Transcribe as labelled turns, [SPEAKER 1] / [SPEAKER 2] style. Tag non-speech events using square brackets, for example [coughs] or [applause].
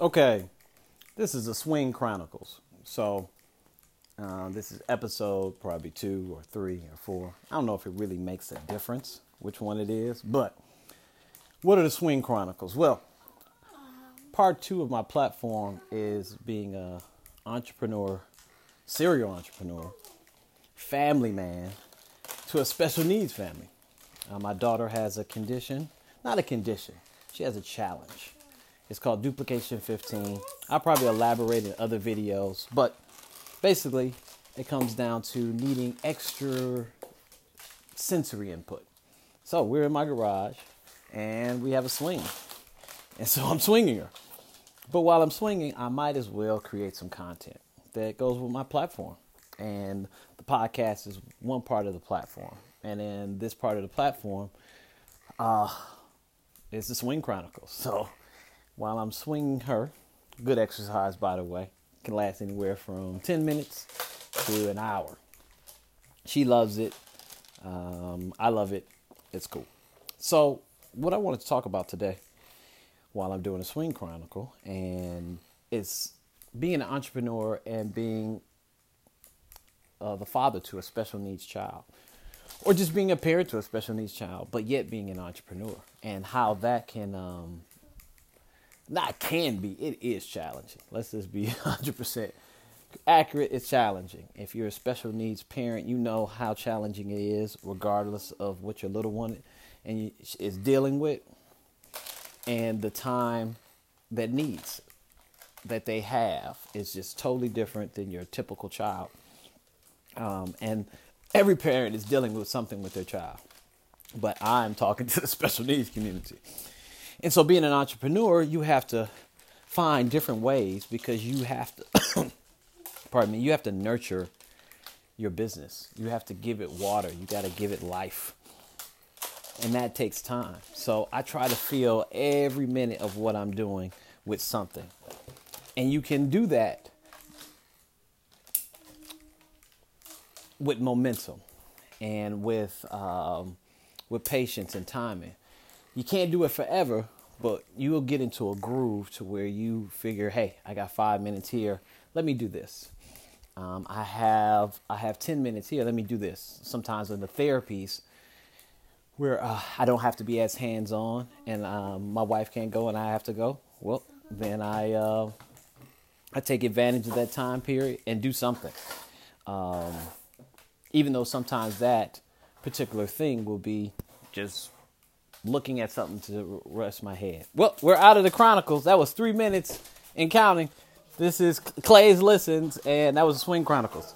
[SPEAKER 1] Okay, this is the Swing Chronicles. So, uh, this is episode probably two or three or four. I don't know if it really makes a difference which one it is, but what are the Swing Chronicles? Well, part two of my platform is being a entrepreneur, serial entrepreneur, family man to a special needs family. Uh, my daughter has a condition, not a condition, she has a challenge. It's called Duplication 15. I'll probably elaborate in other videos, but basically, it comes down to needing extra sensory input. So we're in my garage and we have a swing. And so [laughs] I'm swinging her. But while I'm swinging, I might as well create some content that goes with my platform. And the podcast is one part of the platform. And then this part of the platform uh, is the Swing Chronicles. [laughs] So while I'm swinging her. Good exercise, by the way. Can last anywhere from 10 minutes to an hour. She loves it. Um, I love it. It's cool. So, what I wanted to talk about today while I'm doing a swing chronicle and it's being an entrepreneur and being uh, the father to a special needs child or just being a parent to a special needs child but yet being an entrepreneur and how that can um, not can be, it is challenging. Let's just be [laughs] 100% accurate. It's challenging. If you're a special needs parent, you know how challenging it is, regardless of what your little one and is dealing with, and the time that needs that they have is just totally different than your typical child. Um, and every parent is dealing with something with their child, but I'm talking [laughs] to the special needs community. And so, being an entrepreneur, you have to find different ways because you have to, [coughs] pardon me, you have to nurture your business. You have to give it water. You got to give it life. And that takes time. So, I try to fill every minute of what I'm doing with something. And you can do that with momentum and with um, with patience and timing you can't do it forever, but you will get into a groove to where you figure, hey, I got five minutes here. Let me do this. Um, I have I have ten minutes here. Let me do this. Sometimes in the therapies, where uh, I don't have to be as hands on, and um, my wife can't go, and I have to go. Well, then I uh, I take advantage of that time period and do something. Um, even though sometimes that particular thing will be just looking at something to rest my head. Well, we're out of the Chronicles. That was three minutes and counting. This is Clay's Listens, and that was the Swing Chronicles.